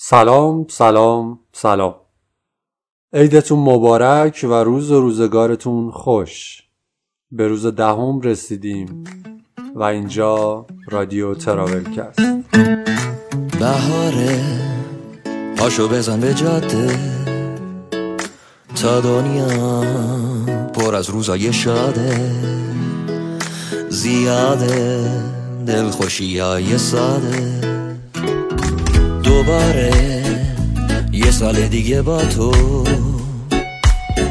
سلام سلام سلام. عیدتون مبارک و روز روزگارتون خوش. به روز دهم رسیدیم و اینجا رادیو تراول کرد بهاره پاشو بزن به جاده. تا دنیا پر از روزای شاده. زیاده دلخوشی های ساده. دوباره. یه سال دیگه با تو.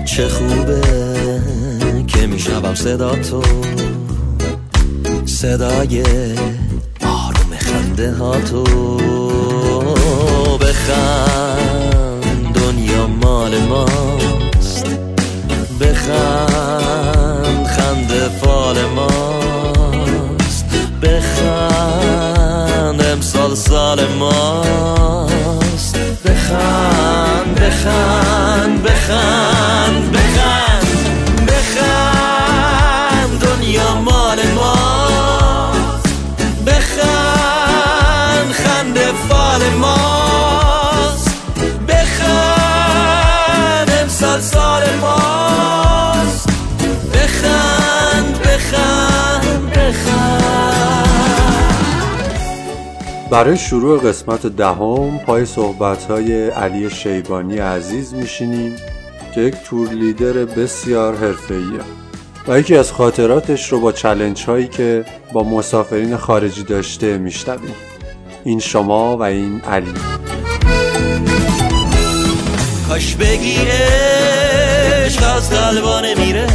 چه خوبه که میشنوم صدا تو. صدای آروم خنده ها تو. بخند دنیا مال ماست. بخند خنده فال ماست. بخند امسال سال برای شروع قسمت دهم پای صحبت‌های علی شیبانی عزیز میشینیم که یک تور لیدر بسیار حرفه‌ایه و یکی از خاطراتش رو با چلنج هایی که با مسافرین خارجی داشته میشنویم. این شما و این علی. کاش بگی عشق از قلبانه میره.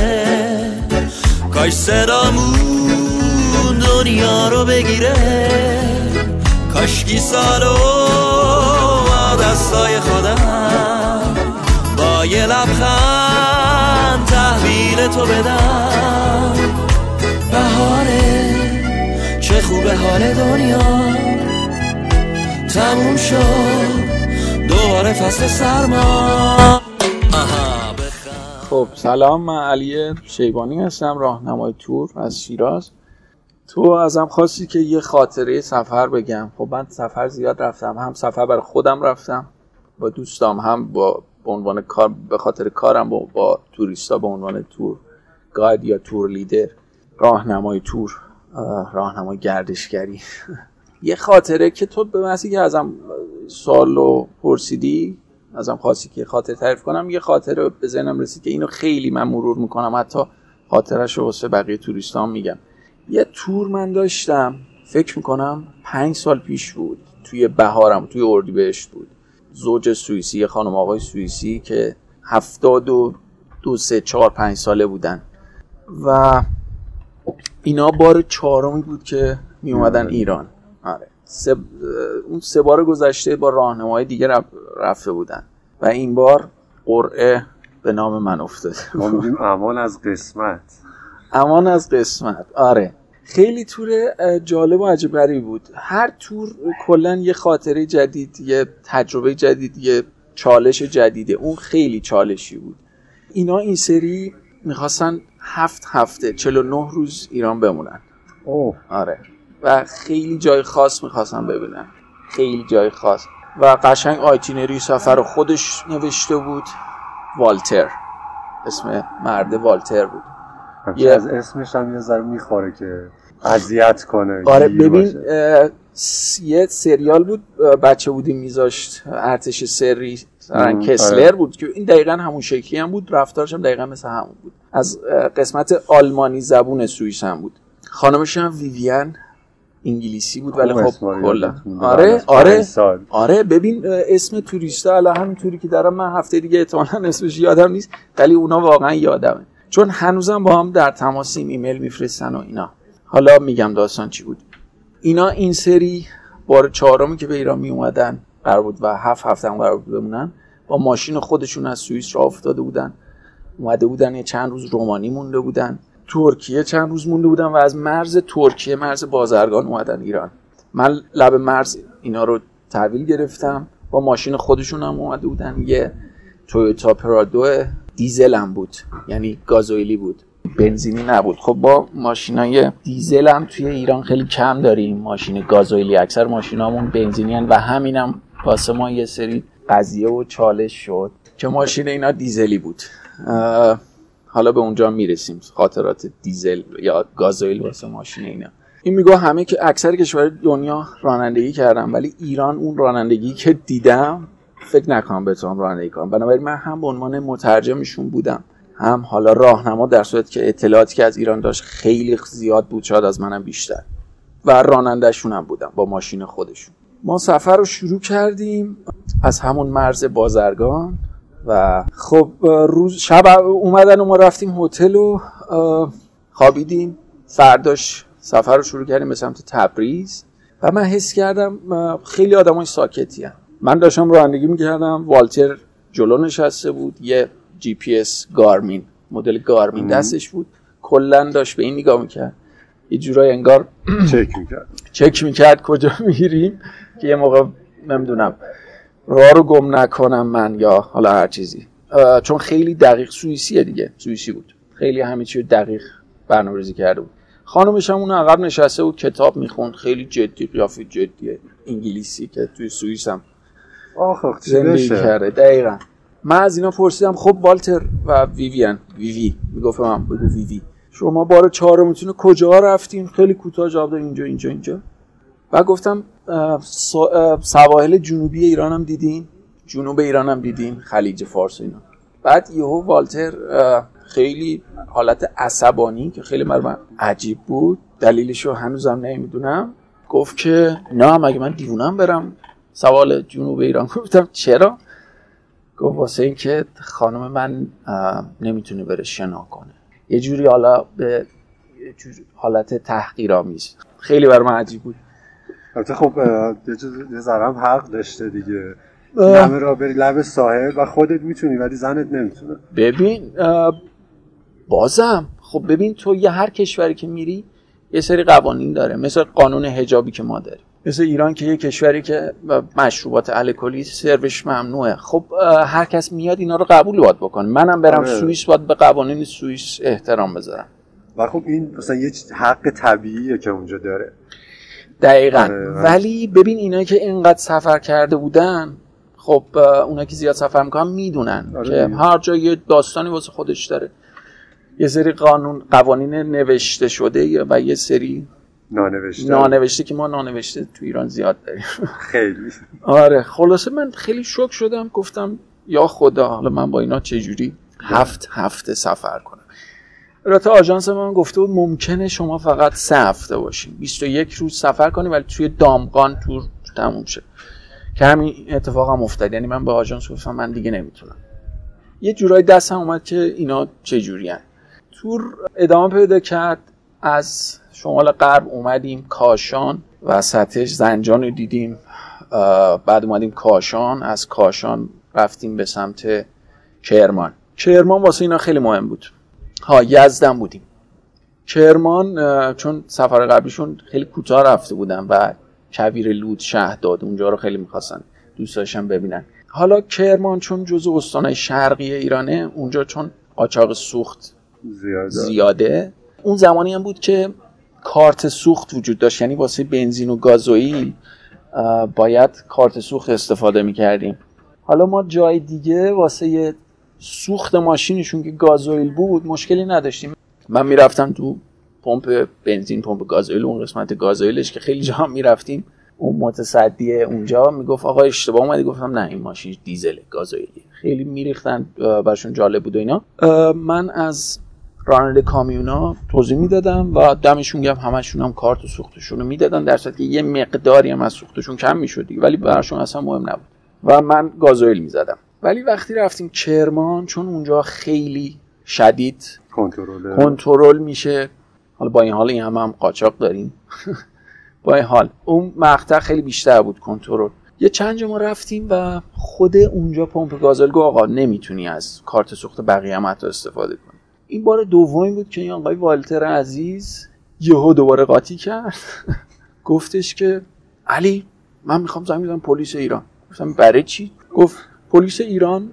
کاش صدامون دنیا رو بگیره. کاشکی سالو با دستای خودم. با یه لبخند تحویل تو بدم. بهاره چه خوبه حال دنیا. تموم شد دوباره فصل سرما. خب سلام من علی شیبانی هستم راهنمای تور از شیراز. تو ازم خواستی که یه خاطره سفر بگم. خب من سفر زیاد رفتم هم سفر برای خودم رفتم با دوستام هم با به عنوان کار به خاطر کارم با, با توریستا به عنوان تور گاید یا تور لیدر راهنمای تور راهنمای گردشگری. یه خاطره که تو به محضی که ازم سوال رو پرسیدی ازم خواستی که خاطر تعریف کنم یه خاطره به ذهنم رسید که اینو خیلی من مرور می‌کنم. حتی خاطرش رو واسه بقیه توریستان میگم. یه تور من داشتم. فکر می‌کنم پنج سال پیش بود. توی بهارم توی اردیبهشت بود. زوج سوئیسی خانم آقای سوئیسی که هفتاد و دو سه چهار پنج ساله بودن. و اینا بار چهارمی بود که می اومدن ایران. آره. سه اون سه بار گذشته با راهنمای دیگه رف- رفته بودن. و این بار قرعه به نام من افتاد ما از قسمت. امان از قسمت. آره. خیلی تور جالب و عجیب غریبی بود. هر تور کلا یه خاطره جدید یه تجربه جدید یه چالش جدیده اون خیلی چالشی بود. اینا این سری می‌خواستن هفت هفته 49 روز ایران بمونن. اوه. آره. و خیلی جای خاص می‌خواستم ببینم خیلی جای خاص. و قشنگ itinerary سفر خودش نوشته بود. والتر. اسم مرد والتر بود. از اسمش هم یه ذره می‌خوره که اذیت کنه آره ببین یه سریال بود بچه بودیم میذاشت ارتش سری مم، کسلر آره. بود که این دقیقا همون شکلی هم بود رفتارش هم دقیقا مثل همون بود. از قسمت آلمانی زبون سوئیس هم بود. خانمش هم ویویان انگلیسی بود ولی خب کلا. آره آره سال. آره ببین اسم توریستا الان همینطوری که دارم من هفته دیگه احتمالاً اسمش یادم نیست ولی اونا واقعا یادمه. چون هنوزم با هم در تماسیم ایمیل میفرستن و اینا. حالا میگم داستان چی بود. اینا این سری بار چهارمی که به ایران می اومدن قرار بود و هفت هفته هم قرار بود بمونن با ماشین خودشون از سوئیس راه افتاده بودن. اومده بودن یه چند روز رومانی مونده بودن. ترکیه چند روز مونده بودن و از مرز ترکیه مرز بازرگان اومدن ایران. من لب مرز اینا رو تحویل گرفتم. با ماشین خودشون هم اومده بودن. یه تویوتا پرادو دیزل هم بود. یعنی گازوئیلی بود. بنزینی نبود. خب با ماشینای دیزل هم توی ایران خیلی کم داریم ماشین گازوئیلی. اکثر ماشینامون بنزینی هن و همینم واسه ما یه سری قضیه و چالش شد که ماشین اینا دیزلی بود. حالا به اونجا می‌رسیم. خاطرات دیزل یا گازوئیل واسه ماشین اینا. این میگه همه که اکثر کشور دنیا رانندگی کردم ولی ایران اون رانندگی که دیدم فکر نکنم بتونم رانندگی کنم. بنابراین من هم به عنوان مترجمشون بودم. هم حالا راهنما در صورت که اطلاعاتی که از ایران داشت خیلی زیاد بود شاید از منم بیشتر. و رانندهشون هم بودم با ماشین خودشون. ما سفر رو شروع کردیم از همون مرز بازرگان و خب روز شب اومدن و ما رفتیم هتل و خوابیدیم. فرداش سفر رو شروع کردیم به سمت تبریز. و من حس کردم خیلی آدمای ساکتی. من داشتم رانندگی می‌کردم. والتر جلو نشسته بود. یه جی پی اس گارمین مدل گارمین دستش بود. کلا داشت به این نگاه می‌کرد. یه جورای انگار چک می‌کرد. چک می‌کرد کجا میریم. که یه موقع نمی‌دونم راه رو گم نکنم من یا حالا هر چیزی. چون خیلی دقیق سوئیسیه دیگه. سوئیسی بود. خیلی همه چی دقیق برنامه‌ریزی کرده بود. خانمش هم اون عقب نشسته بود کتاب می‌خوند. خیلی جدی قیافه جدیه. انگلیسی که توی سوئیس هم آخ زندگی کرده دقیقا. من از اینا پرسیدم خب والتر و ویویان ویوی می‌گفتم من بگو ویوی. شما بار چهارمتون کجا رفتیم خیلی کوتاه جواب داد اینجا اینجا اینجا. و گفتم سواحل جنوبی ایران هم دیدین؟ جنوب ایران هم دیدین؟ خلیج فارس اینا. بعد یهو والتر خیلی حالت عصبانی که خیلی من عجیب بود. دلیلش رو هنوزم نمی‌دونم. گفت که نه مگه من دیوونم برم؟ سوال جنوب ایران گفتم چرا؟ گفت واسه اینکه خانم من نمی‌تونه بره شنا کنه. یه جوری حالا به حالت تحقیرآمیز. خیلی بر من عجیب بود. البته خب یه ذره حق داشته دیگه. همه را بری لب ساحل و خودت می‌تونی ولی زنت نمی‌تونه. ببین بازم. خب ببین تو یه هر کشوری که میری یه سری قوانین داره. مثل قانون حجابی که ما داریم. مثل ایران که یه کشوری که مشروبات الکلی سروش ممنوعه. خب هر کس میاد اینا رو قبول باید بکنه. منم برم آره. سوئیس باید به قوانین سوئیس احترام بذارم. و خب این مثلا یه حق طبیعیه که اونجا داره. دقیقا. آره. ولی ببین اینا که اینقدر سفر کرده بودن خب اونا که زیاد سفر می‌کنن می‌دونن آره که هر جا یه داستانی واسه خودش داره. یه سری قانون قوانین نوشته شده و یه سری نانوشته. نانوشته که ما نانوشته تو ایران زیاد داریم. خیلی. آره خلاصه من خیلی شوک شدم گفتم یا خدا حالا من با اینا چجوری هفت هفته سفر کنم. البته آژانس من گفته بود ممکنه شما فقط سه هفته باشین. 21 روز سفر کنی ولی توی دامغان تور تموم شه. که همین اتفاق هم افتاد. یعنی من به آژانس گفتم من دیگه نمی‌تونم. یه جورایی دستم اومد که اینا چه جوری تور ادامه پیدا کرد از شمال غرب اومدیم کاشان وسطش زنجان رو دیدیم بعد اومدیم کاشان از کاشان رفتیم به سمت کرمان. کرمان واسه اینا خیلی مهم بود. ها یزدن بودیم. کرمان چون سفر قبلیشون خیلی کوتاه رفته بودن و کویر لود شهداد اونجا رو خیلی می‌خواستن دوست داشتن ببینن. حالا کرمان چون جزو استانهای شرقی ایرانه اونجا چون قاچاق سوخت زیاده. زیاده. اون زمانی هم بود که کارت سوخت وجود داشت. یعنی واسه بنزین و گازوئیل باید کارت سوخت استفاده می‌کردیم. حالا ما جای دیگه واسه سوخت ماشینشون که گازوئیل بود مشکلی نداشتیم. من می‌رفتم تو پمپ بنزین پمپ گازوئیل اون قسمت گازوئیلش که خیلی جا می‌رفتیم. اون متصدی اونجا می‌گفت آقا اشتباه اومدی. گفتم نه این ماشین دیزل گازوئیلی خیلی میریختن برشون جالب بود و اینا. من از راننده کامیونا توضیح می‌دادم و دمشون گم همشون هم کارت سوختشون رو می‌دادن در که یه مقداری هم از سوختشون کم می‌شد ولی براشون اصلا مهم نبود. و من گازوئیل می‌زدم. ولی وقتی رفتیم کرمان چون اونجا خیلی شدید کنترل کنترل میشه. حالا با این حال این هم, هم قاچاق داریم. با این حال اون مقطع خیلی بیشتر بود کنترل. یه چند ما رفتیم و خود اونجا پمپ گازل گو آقا نمی‌تونی از کارت سوخت بقیه هم حتی استفاده کنی. این بار دومی بود که این آقای والتر عزیز یهو دوباره قاطی کرد. گفتش که علی من می‌خوام زنگ بزنم پلیس ایران. گفتم برای چی؟ گفت پلیس ایران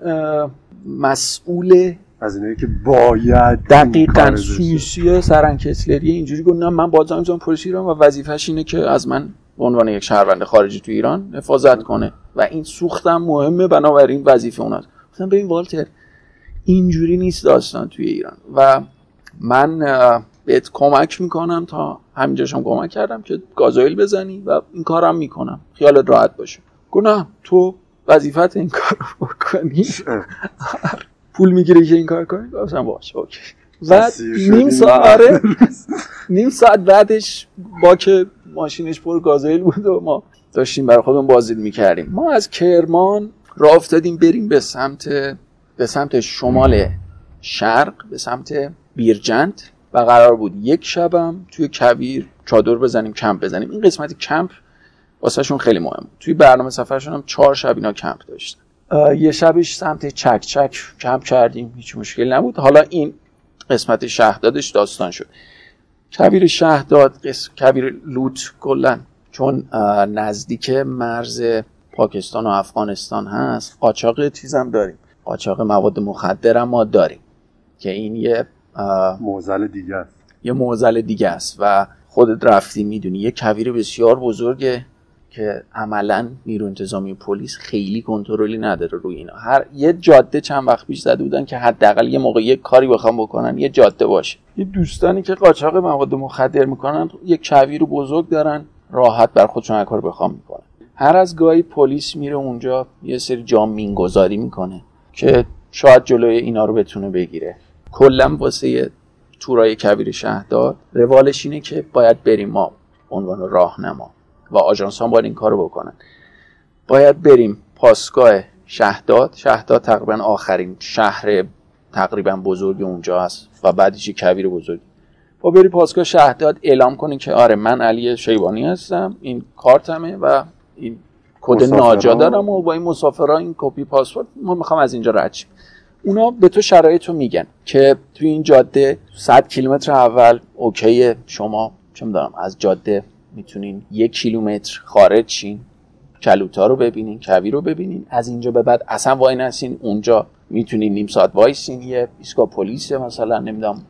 مسئول از اینه که باید دقیقا سویسی سرنکسلری اینجوری گفت نه من باید زنگ پلیس ایران و وظیفش اینه که از من به عنوان یک شهروند خارجی تو ایران حفاظت کنه. و این سوختم مهمه بنابراین وظیفه اون است گفتم ببین والتر اینجوری نیست داستان توی ایران. و من بهت کمک می‌کنم تا همینجاشم کمک کردم که گازوئیل بزنی و این کارم می‌کنم. خیالت راحت باشه. گفتم تو وظیفت این کار رو بکنی. پول می‌گیری که این کار کنی؟ گفتم باشه اوکی. و نیم ساعت آره. نیم ساعت بعدش با که ماشینش پر گازوئیل بود و ما داشتیم برای خودمون بازدید می‌کردیم. ما از کرمان راه افتادیم بریم به سمت به سمت شمال شرق به سمت بیرجند و قرار بود یک شبم توی کویر چادر بزنیم کمپ بزنیم. این قسمت کمپ واسهشون خیلی مهم توی برنامه سفرشون هم چهار شب اینا کمپ داشتن. یه شبش سمت چک چک کمپ کردیم هیچ مشکل نبود. حالا این قسمت شهدادش داستان شد. کویر شهداد قسم کویر لوت کلا چون نزدیک مرز پاکستان و افغانستان هست قاچاق چیزم داریم. قاچاق مواد مخدر ما داریم که این یه موزل دیگه است. یه موزل دیگه است و خودت رفتی می‌دونی. یه کویر بسیار بزرگه که عملا نیرو انتظامی پلیس خیلی کنترلی نداره روی اینا. هر یه جاده چند وقت پیش زده بودن که حداقل یه موقع یه کاری بخوام بکنن یه جاده باشه. یه دوستانی که قاچاق مواد مخدر می‌کنن یه کویر بزرگ دارن راحت بر خودشون هر کار بخوام می‌کنن. هر از گاهی پلیس میره اونجا یه سری جام مینگذاری می‌کنه. که شاید جلوی اینا رو بتونه بگیره. کلا واسه تورای کبیر شهردار روالش اینه که باید بریم ما عنوان راهنما و آژانس هم باید این کارو بکنن. باید بریم پاسگاه شهداد شهداد تقریبا آخرین شهر تقریبا بزرگ اونجا هست و بعدش کبیر بزرگ. با بری پاسگاه شهداد اعلام کنی که آره من علی شیبانی هستم این کارتمه و این کد ناجا دارم و با این مسافرها این کپی پاسپورت ما می‌خوام از اینجا رد اونا به تو شرایط رو میگن که توی این جاده 100 کیلومتر اول okay شما چه می‌دونم از جاده می‌تونین یک کیلومتر خارج شین. کلوتا رو ببینین کویر رو ببینین. از اینجا به بعد اصلا واینسین اونجا می‌تونین نیم ساعت وایسین. یه ایستگاه پلیس مثلا نمی‌دونم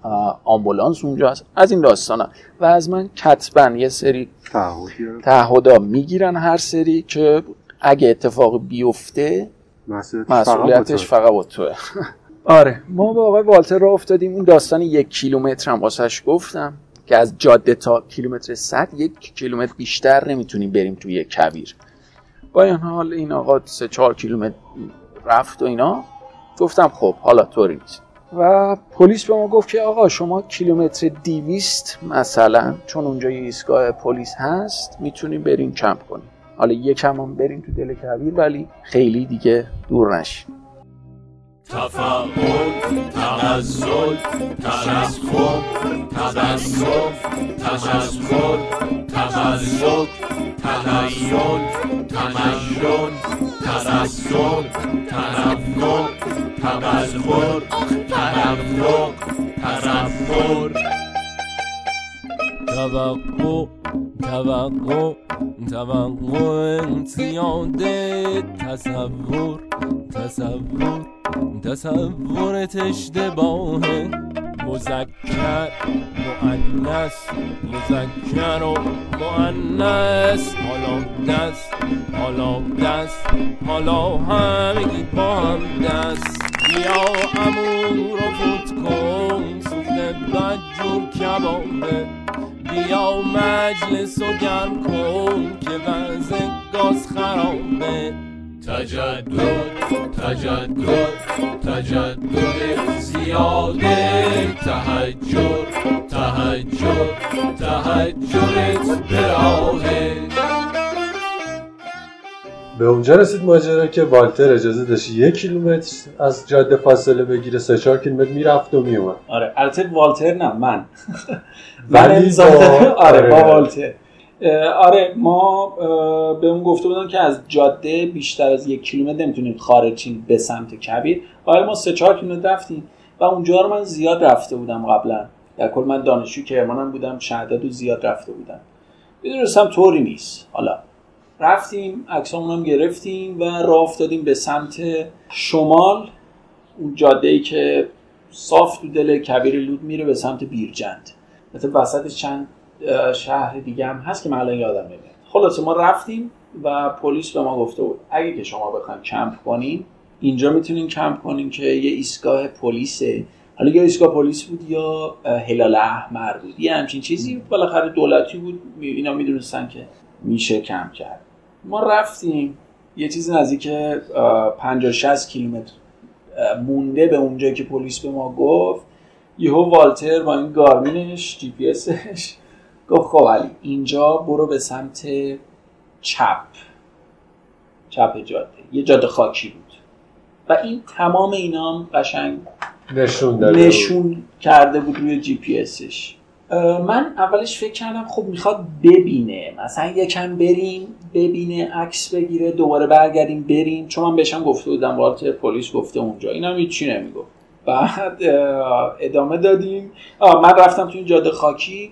آمبولانس اونجا هست. از این داستانا. و از من کتبا یه سری تعهدا می‌گیرن هر سری که اگه اتفاق بیفته مسئولیتش فقط با توه. آره. ما با آقای والتر را افتادیم. اون داستان یک کیلومتر هم واسش گفتم که از جاده تا کیلومتر صد یک کیلومتر بیشتر نمی‌تونیم بریم توی کویر. با این حال این آقا سه چهار کیلومتر رفت و اینا. گفتم خب حالا طوری نیست. و پلیس به ما گفت که آقا شما کیلومتر دیویست مثلا چون اونجا یه ایستگاه پلیس هست می‌تونیم بریم کمپ کنیم. حالا یکم هم بریم تو دل کویر ولی خیلی دیگه دور نشیم تبلک تنیل تنین تبسم تنفر تبلخر تنفق تنفر توقع توقع. توقع زیاده تصور تصور تصورت اشتباهه مذکر مؤنس مذکر و مؤنس حالا دست حالا دست حالا همگی با هم دست. بیا امور رو فوت کن سوخت بدجور کبابه. بیا مجلس و گرم کن که وضع گاز خرابه. تجدد تجدد تجدد زیاده. تهجر تهجر تهجرت براهه. به اونجا رسید ماجرا که والتر اجازه داشت یک کیلومتر از جاده فاصله بگیره سه چهار کیلومتر می‌رفت و میومد آره البته والتر نه من. ولی با... آره با والتر. آره ما به اون گفته بودن که از جاده بیشتر از یک کیلومتر نمی‌تونیم خارجیم به سمت کبیر. آره ما سه چهار کیلومتر رفتیم و اونجا رو من زیاد رفته بودم قبلا. در کل من دانشجو کرمانم بودم شهداد و زیاد رفته بودم. می‌دونستم طوری نیست. حالا رفتیم عکسامون هم گرفتیم و راه افتادیم به سمت شمال اون جاده ای که صاف تو دل کبیر لود میره به سمت بیرجند. مثل وسط چند شهر دیگه هم هست که من الان یادم نمیاد. خلاصه ما رفتیم و پلیس به ما گفته بود اگه که شما بخواید کمپ کنین اینجا می‌تونین کمپ کنین که یه ایستگاه پلیسه. حالا یا ایستگاه پلیس بود یا هلال احمر بود. یه همچین چیزی بالاخره دولتی بود. اینا می‌دونستن که میشه کمپ کرد. ما رفتیم. یه چیزی نزدیک 50 60 کیلومتر مونده به اونجایی که پلیس به ما گفت. یهو والتر با این گارمینش جی پی اسش. گفت خب علی اینجا برو به سمت چپ. چپ جاده. یه جاده خاکی بود. و این تمام اینام قشنگ نشون داده نشون کرده بود روی جی پی اسش. من اولش فکر کردم خب می‌خواد ببینه. مثلا یکم بریم. ببینه عکس بگیره دوباره برگردیم بریم. چون من بهشم گفته بودم والتر پلیس گفته اونجا. اینم هیچی نمی‌گفت. بعد ادامه دادیم. من رفتم تو این جاده خاکی.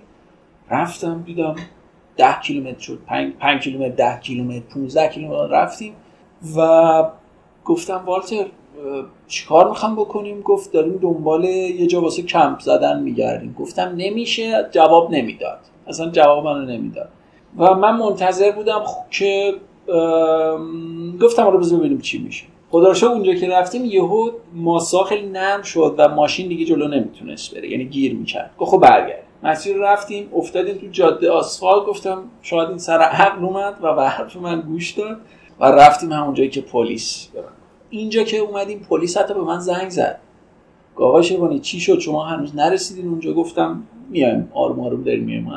رفتم دیدم ده کیلومتر شد. پنج, پنج کیلومتر ده کیلومتر 15 کیلومتر. رفتیم. و گفتم والتر چیکار می‌خوام بکنیم؟ گفت داریم دنبال یه جا واسه کمپ زدن میگردیم. گفتم نمیشه. جواب نمی‌داد. اصلا جواب منو نمی‌داد. و من منتظر بودم که گفتم رو بذار ببینیم چی میشه. خدا اونجا که رفتیم یهو ماسا خیلی نرم شد و ماشین دیگه جلو نمی‌تونست بره یعنی گیر می‌کرد. گفت خب برگرد مسیر رفتیم افتادیم تو جاده آسفالت گفتم شاید این سر عقل اومد و به حرف من گوش داد و رفتیم همونجایی که پلیس اینجا که اومدیم پلیس حتی به من زنگ زد. آقای شبانی چی شد؟ شما هنوز نرسیدین اونجا؟ گفتم میایم آروم آروم داریم میایم.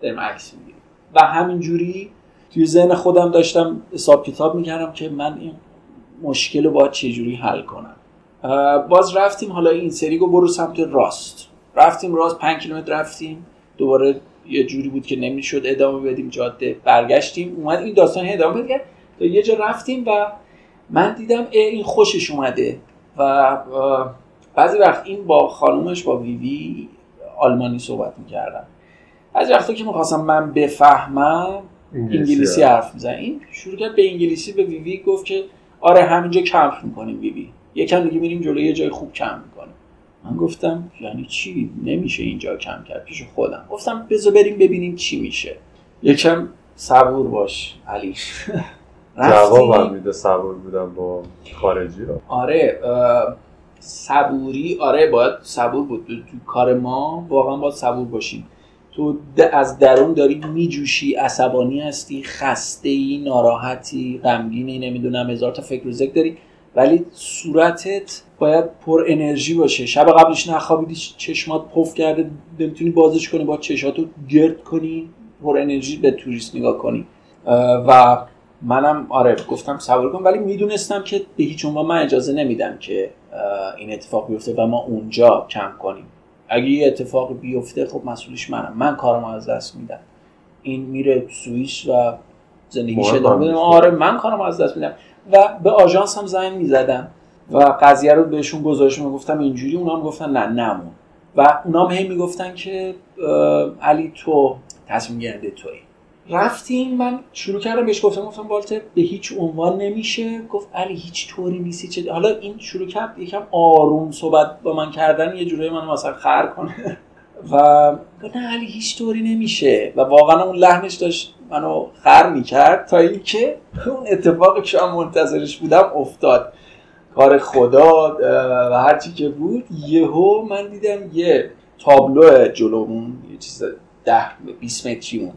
داریم عکس و همینجوری توی ذهن خودم داشتم حساب کتاب می‌کردم که من این مشکل رو باید چجوری حل کنم. باز رفتیم حالا این سری رو برو سمت راست. رفتیم راست پنج کیلومتر رفتیم. دوباره یه جوری بود که نمی‌شد ادامه بدیم جاده برگشتیم. اومد این داستان ادامه بده تا یه جا رفتیم و من دیدم این خوشش اومده. و بعضی وقت این با خانومش با ویوی آلمانی صحبت می‌کردم. بعضی وقتا که می‌خواستم من بفهمم انگلیسی, حرف میزن این شروع کرد به انگلیسی به ویوی گفت که آره همینجا کمپ می‌کنیم ویوی. یکم دیگه میریم جلو یه جای خوب کمپ می‌کنیم. من گفتم یعنی چی؟ نمیشه اینجا کم کرد پیش خودم. گفتم بذار بریم ببینیم چی میشه. یکم صبور باش علی. جواب میده صبور بودم با خارجی رو. آره صبوری آره باید صبور بود. تو کار ما واقعا باید صبور باشیم. تو از درون داری میجوشی عصبانی هستی خسته ای ناراحتی غمگینی نمی‌دونم هزار تا فکر و ذکر داری. ولی صورتت باید پر انرژی باشه. شب قبلش نخوابیدی چشمات پف کرده نمی‌تونی بازش کنی با چشاتو گرد کنی پر انرژی به توریست نگاه کنی. و منم آره گفتم صبر کن. ولی می‌دونستم که به هیچ عنوان من اجازه نمیدم که این اتفاق بیفته و ما اونجا کم کنیم. اگه یه اتفاق بیفته خب مسئولش منم من کارم از دست میدم. این میره سوئیس و زندگیش ادامه آره من کارم از دست میدم. و به آژانس هم زنگ می‌زدم. و قضیه رو بهشون گزارش گفتم اینجوری اونا هم گفتن نه نمون. و اونا هم هی می‌گفتن که علی تو تصمیم گیرنده توی رفتیم من شروع کردم بهش گفتم گفتم والتر به هیچ عنوان نمیشه. گفت علی هیچ طوری نیستی چه حالا این شروع کرد یکم آروم صحبت با من کردن یه جورایی منو مثلا خر کنه. و گفت نه علی هیچ طوری نمیشه. و واقعا اون لحنش داشت منو خر می‌کرد تا اینکه اون اتفاقی که من منتظرش بودم افتاد. کار خدا و هرچی که بود یهو من دیدم یه تابلو جلومون یه چیز ده 20 متریمون.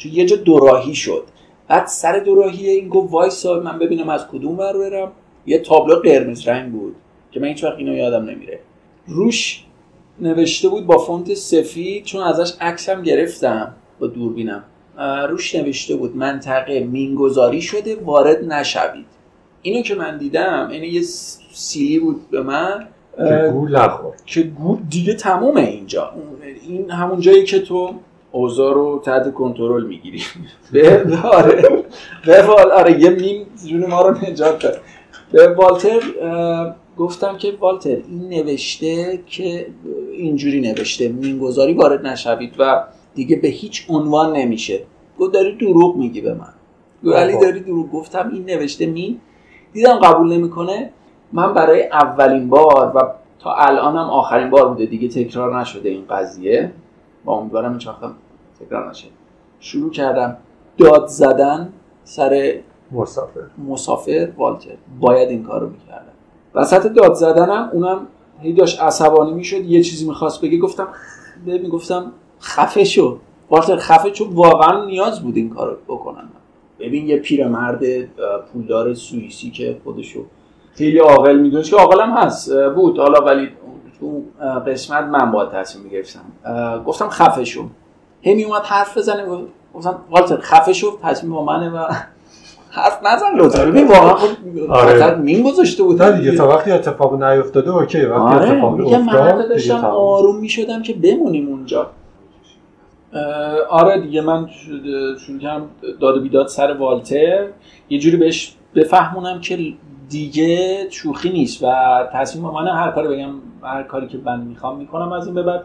چون یه جا دوراهی شد. بعد سر دوراهی این گفت وایسا من ببینم از کدوم ور برم. یه تابلو قرمز رنگ بود که من هیچ وقت اینو یادم نمیره. روش نوشته بود با فونت سفید چون ازش عکسم گرفتم با دوربینم. روش نوشته بود منطقه مینگذاری شده وارد نشوید. اینو که من دیدم یعنی یه سیلی بود به من. که گول نخور که گول دیگه تمومه اینجا. این همون جایی که تو اوضاع رو تحت کنترل می‌گیری. به آره. به آره یه میم جون ما رو نجات داد. به والتر گفتم که والتر این نوشته که اینجوری نوشته مینگذاری وارد نشوید و دیگه به هیچ عنوان نمیشه. گفت داری دروغ میگی به من. ولی داری دروغ. گفتم این نوشته می دیدم قبول نمی‌کنه. من برای اولین بار و تا الانم آخرین بار بوده دیگه تکرار نشده این قضیه. با امیدوارم این تکرار نشه. شروع کردم داد زدن سر مسافر. مسافر والتر. باید این کارو می‌کردم. وسط داد زدنم اونم هی داشت عصبانی می‌شد یه چیزی می‌خواست بگه گفتم ببین گفتم خفه شو. والتر خفه چون واقعا نیاز بود این کارو بکنم. ببین یه پیرمرد پولدار سوئیسی که خودشو خیلی عاقل می‌دونست که عاقلم هست. بود. حالا ولی تو قسمت من باید تصمیم می‌گرفتم. گفتم خفه شو هی میومد حرف بزنه گفتم والتر خفه شو تصمیم با منه و حرف نزن لطفا. ببین واقعا خود آره. خطر مین گذاشته بود. نه دیگه تا وقتی اتفاق نیفتاده اوکی وقتی آره. اتفاق افتاد داشتم. آروم می‌شدم که بمونیم اونجا. آره دیگه من شروع کردم داد و بیداد سر والتر. یه جوری بهش بفهمونم که دیگه شوخی نیست و تصمیم من هر کاری بگم هر کاری که من می‌خوام می‌کنم از این به بعد.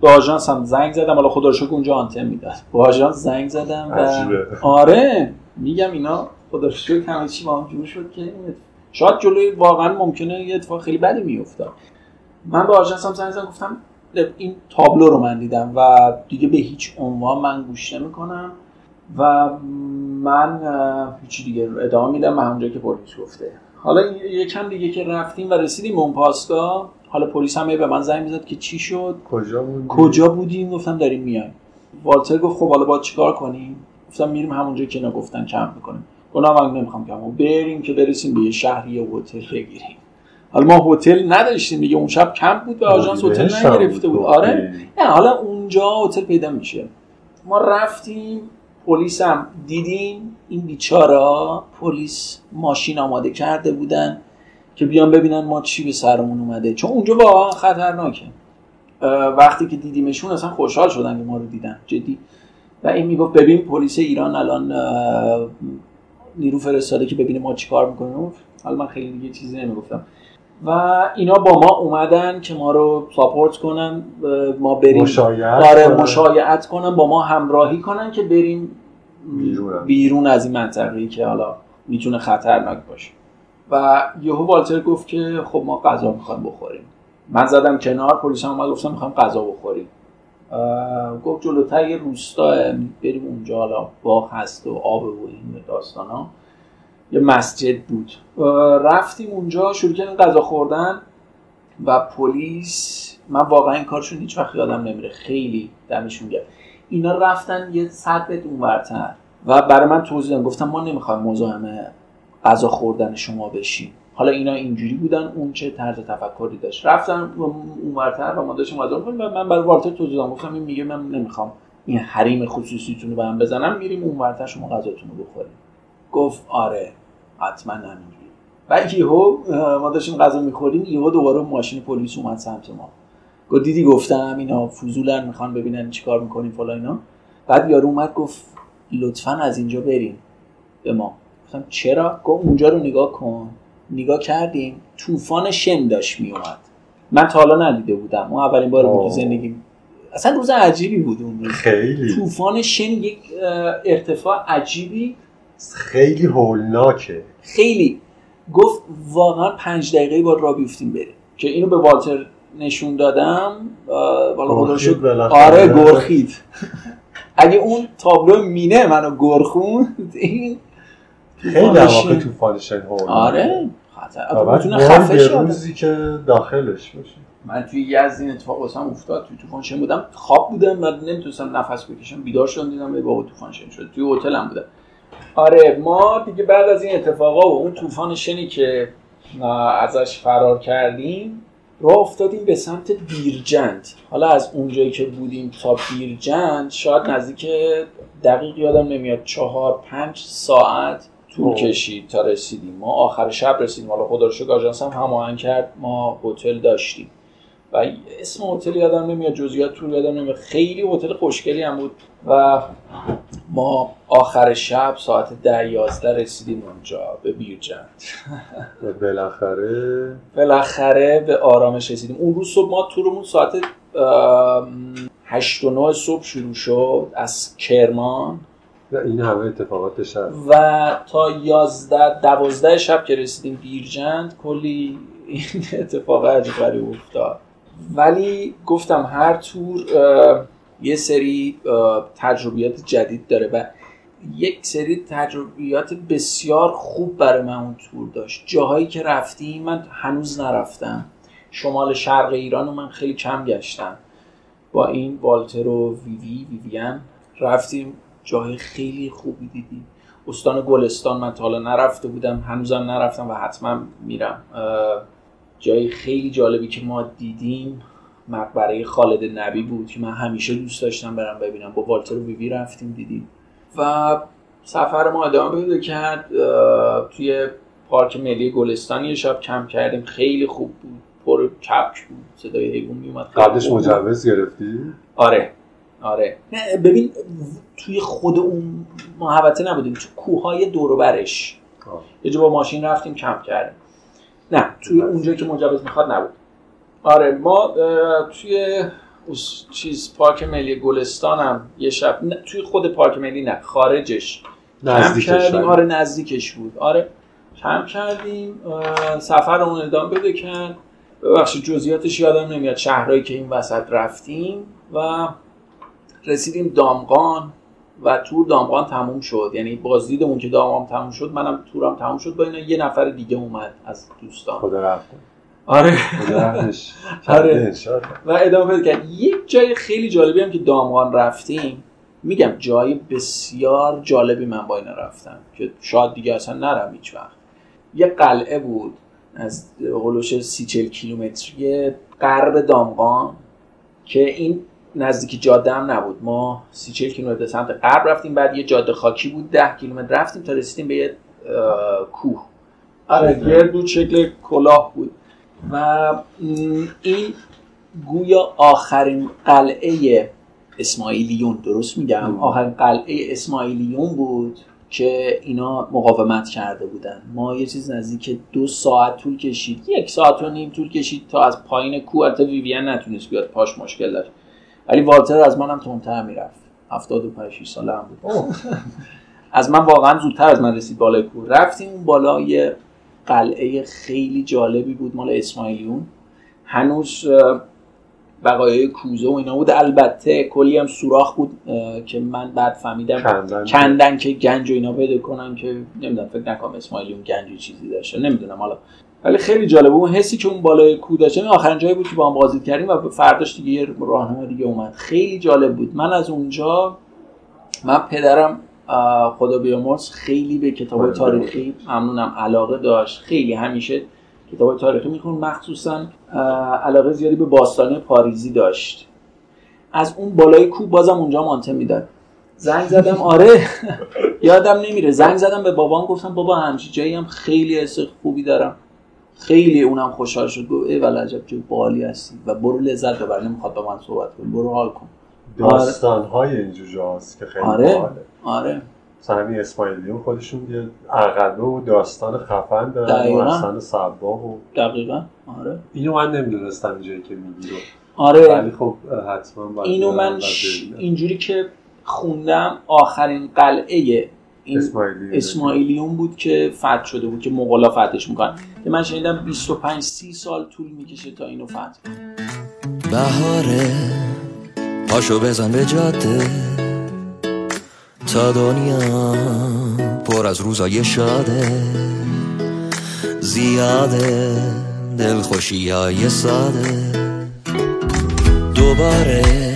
به آژانس هم زنگ زدم. حالا خدا رو اونجا آنتن می‌داد. به آژانس زنگ زدم و عجیبه. آره میگم اینا خدا رو شکر همه چی با هم جور شد که شاید جلوی واقعا ممکنه یه اتفاق خیلی بدی میافتاد. من به آژانس هم زنگ زدم گفتم این تابلو رو من دیدم و دیگه به هیچ عنوان من گوش نمی‌کنم و من هیچی دیگه ادامه میدم به همونجا که پلیس گفته. حالا یکم دیگه که رفتیم و رسیدیم اون پاسگاه حالا پلیس هم به من زنگ می‌زد که چی شد؟ کجا بودی؟ کجا بودیم؟ گفتم داریم میایم. والتر گفت خب حالا باید چیکار کنیم؟ گفتم میریم همونجا که اینا گفتن کمپ می‌کنیم. گفتم من نمی‌خوام کمپ بریم که برسیم به یه شهر یه هتل بگیریم. حالا ما هتل نداشتیم دیگه. اون شب کمپ بود به آژانس هتل نگرفته بود. آره. نه حالا اونجا هتل پیدا میشه. ما رفتیم پلیس هم دیدیم این بیچارا پلیس ماشین آماده کرده بودن که بیان ببینن ما چی به سرمون اومده. چون اونجا واقعا خطرناکه. وقتی که دیدیمشون اصلا خوشحال شدن که ما رو دیدن جدی. و این می‌گفت ببین پلیس ایران الان نیرو فرستاده که ببینه ما چیکار می‌کنیم. حالا من خیلی دیگه چیزی نمی‌گفتم. و اینا با ما اومدن که ما رو ساپورت کنن ما بریم. مشایعت آره کنن. مشایعت کنن با ما همراهی کنن که بریم بیرون. بیرون از این منطقه‌ای که حالا می‌تونه خطرناک باشه. و یهو والتر گفت که خب ما غذا می‌خوایم بخوریم. من زدم کنار پلیس هم اومد گفتم می‌خوایم غذا بخوریم. گفت جلوتر یه روستا بریم اونجا حالا باغ هست و آب و این داستان ها یه مسجد بود. رفتیم اونجا شروع کردیم غذا خوردن و پلیس من واقعا این کارشون هیچ وقت یادم نمیره. خیلی دمشون گرم. اینا رفتن یه صد متر اونورتر. و برای من توضیح دادن. گفتم ما نمی‌خوایم مزاحم غذا خوردن شما بشیم. حالا اینا اینجوری بودن اون چه طرز تفکری داشت. رفتن اونورتر و ما داشتیم غذا می‌خوردیم. و من برای والتر توضیح دادم. گفتم این میگه من نمی‌خوام این حریم خصوصیتون رو به هم بزنم. میریم اونورتر شما غذاتون رو بخوریم. گفت آره حتما همینجوری. و یهو ما داشتیم غذا می‌خوریم یهو دوباره ماشین پلیس اومد سمت ما. گفت دیدی گفتم اینا فضولن می‌خوان ببینن چیکار می‌کنیم فلان اینا. بعد یارو اومد گفت لطفا از اینجا بریم به ما. گفتم چرا؟ گفت اونجا رو نگاه کن. نگاه کردیم طوفان شن داشت میومد من تا حالا ندیده بودم. اون اولین بار بود. زندگیم. اصلا روز عجیبی بود اون روز. خیلی. طوفان شن یک ارتفاع عجیبی خیلی هولناکه. خیلی. گفت واقعا پنج دقیقه با را بیفتیم بریم. که اینو به والتر نشون دادم والا. بالاخره. آره گرخید. اگه اون تابلو مینه منو گرخون این خیلی در واقع شن. طوفان شن هولناکه. آره خطر. خفه شه. روزی که داخلش باشی من توی یزد این اتفاق واسم افتاد توی طوفان شن بودم. خواب بودم و نمی‌تونستم نفس بکشم. بیدار شدم دیدم ای بابا طوفان شن شد توی هتلم بودم. آره ما دیگه بعد از این اتفاقا و اون طوفان شنی که ازش فرار کردیم راه افتادیم به سمت بیرجند. حالا از اونجایی که بودیم تا بیرجند شاید نزدیک دقیق یادم نمیاد چهار پنج ساعت طول اوه. کشید تا رسیدیم. ما آخر شب رسیدیم. حالا خدا رو شکر آژانس هم هماهنگ کرد. ما هتل داشتیم. و اسم هتل یادم نمیاد جزئیات طول یادم نمیاد. خیلی هتل خوشگلی هم بود. و ما آخر شب ساعت ده یازده رسیدیم اونجا به بیرجند. و بالاخره بالاخره به آرامش رسیدیم. اون روز صبح ما تورمون ساعت هشت و نه صبح شروع شد از کرمان. و این همه اتفاقات شب. و تا یازده دوازده شب که رسیدیم بیرجند کلی این اتفاق عجیب غریب افتاد. ولی گفتم هر تور یه سری تجربیات جدید داره و یک سری تجربیات بسیار خوب برای من اون تور داشت. جاهایی که رفتیم من هنوز نرفتم. شمال شرق ایران رو من خیلی کم گشتم. با این والتر و ویوی ویویان رفتیم جاهای خیلی خوبی دیدیم. استان گلستان من تا حالا نرفته بودم هنوزم نرفتم و حتما میرم. جای خیلی جالبی که ما دیدیم مقبره خالد نبی بود که من همیشه دوست داشتم برم ببینم. با والتر و ویوی رفتیم دیدیم. و سفر ما ادامه پیدا کرد. توی پارک ملی گلستان یه شب کم کردیم. خیلی خوب بود. پر کپک بود. صدای حیوان میومد. قبلش مجوز گرفتی؟ آره. آره. نه ببین توی خود اون محوطه نبودیم. تو کوههای دور و برش. یه با ماشین رفتیم کمپ کردیم. نه توی اونجا که مجوز می‌خواد نبود. آره ما توی چیز پارک ملی گلستان هم یه شب توی خود پارک ملی نه خارجش. کمپ کردیم آره نزدیکش بود. آره کمپ کردیم سفر اون ادامه بده کرد. ببخشید جزئیاتش یادم نمیاد شهرهایی که این وسط رفتیم و رسیدیم دامغان و تور دامغان تموم شد. یعنی بازدیدمون که دامغان تموم شد منم تورم تموم شد با اینا یه نفر دیگه اومد از دوستان. خدا رفت آره. آره. و ادامه پیدا کرد. یک جای خیلی جالبی هم که دامغان رفتیم میگم جای بسیار جالبی من با اینا رفتم که شاید دیگه اصلا نرم هیچ وقت. یه قلعه بود از قلوش سی چل کیلومتری غرب دامغان که این نزدیک جاده هم نبود. ما سی چل کیلومتر سمت غرب رفتیم بعد یه جاده خاکی بود ده کیلومتر رفتیم تا رسیدیم به یه کوه. آره گردو شکل کلاه بود. و این گویا آخرین قلعه اسماعیلیون درست میگم؟ آخرین قلعه اسماعیلیون بود که اینا مقاومت کرده بودن. ما یه چیز نزدیک دو ساعت طول کشید. یک ساعت و نیم طول کشید تا از پایین کوه. البته ویویان نتونست بیاد. پاش مشکل داشت. ولی والتر از منم تندتر می‌رفت. 75 ساله هم بود. از من واقعا زودتر از من رسید بالای کوه. رفتیم اون بالا یه قلعه خیلی جالبی بود مال اسماعیلیون. هنوز بقایای کوزه و اینا بود. البته کلی هم سوراخ بود که من بعد فهمیدم کندن, کندن که گنج و اینا پیدا کنن که نمی‌دونم فکر نکنم اسماعیلیون گنج چیزی داشته نمی‌دونم. حالا. ولی خیلی جالبه اون حسی که اون بالای کو داشت آخرین جایی بود که با هم بازدید کردیم و فرداش دیگه یه راهنما دیگه اومد. خیلی جالب بود. من از اونجا من پدرم خدا بیامرز خیلی به کتاب تاریخی ممنونم علاقه داشت. خیلی همیشه کتاب تاریخی میخون. مخصوصا علاقه زیادی به باستانی پاریزی داشت. از اون بالای کو بازم اونجا مانته می‌داد. زنگ زدم آره. یادم نمیره. زنگ زدم به بابام گفتم بابا همچی جایی هم خیلی حس خوبی دارم. خیلی اونم خوشحال شد. گفت ای ولی عجب جو بالی هستی. و برو لذت ببر. نمی‌خواد با من صحبت کنی. برو حال کن. داستان های اینجور جاست که خیلی آره باله. آره. همین اسماعیلیون خودشون یه عقبه و داستان خفن دارن و اصلا سباه و دقیقا آره. اینو من نمی‌دونستم اینجایی که میگی رو. آره. ولی خب حتما باید اینو من اینجوری که خوندم آخرین قلعه این اسماعیلیون, اسماعیلیون بود که فتح شده بود که مغلا فتحش می‌کنن. که من شنیدم 25 30 سال طول می‌کشه تا اینو فتح بهاره. پاشو بزن به جاده. تا دنیا پر از روزای شاده. زیاده دلخوشی های ساده. دوباره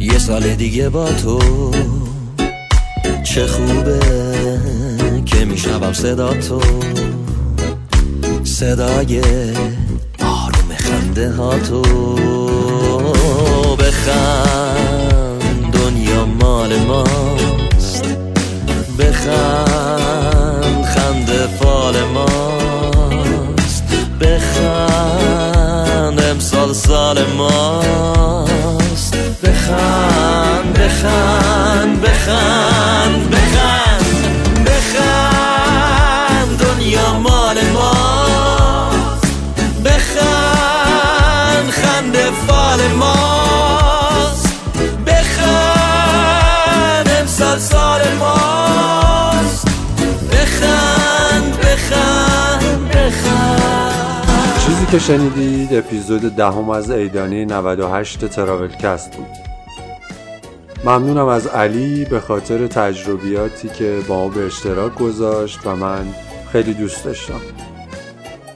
یه سال دیگه با تو. چه خوبه که میشنوم صدا تو. صدای آروم خنده ها تو. بخند دنیا مال ماست. بخند خنده فال ماست. بخند امسال سال ماست. بخند بخند بخند بخند. که شنیدید اپیزود دهم از ایدانی 98 تراولکست بود. ممنونم از علی به خاطر تجربیاتی که با ما به اشتراک گذاشت و من خیلی دوست داشتم.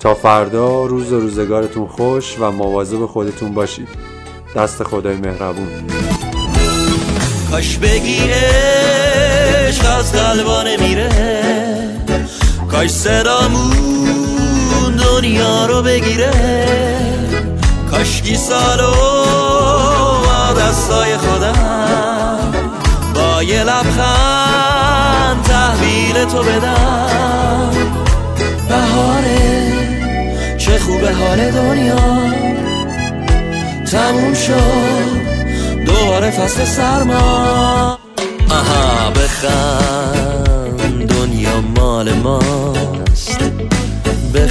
تا فردا روز روزگارتون خوش و مواظب خودتون باشید. دست خدای مهربون. کاش بگی عشق از قلبانه میره. کاش صدامون دنیا رو بگیره. کاشکی سالو با دستای خودم با یه لبخند تحویل تو بدم. بهاره چه خوبه حال دنیا. تموم شد دوباره فصل سرما. آها بخند دنیا مال ماست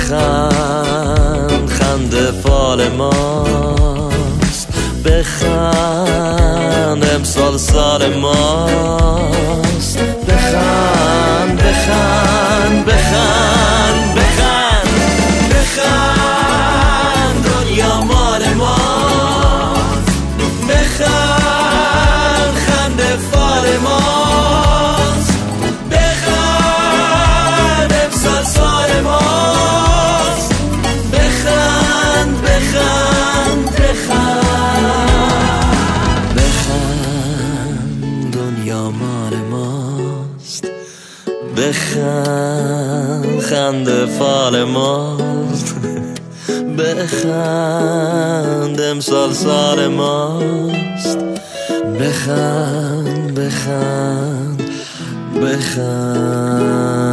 بخند خنده فال ماست. بخند امسال سال ماست. خنده فال ماست بخند امسال سال ماست. بخند بخند بخند.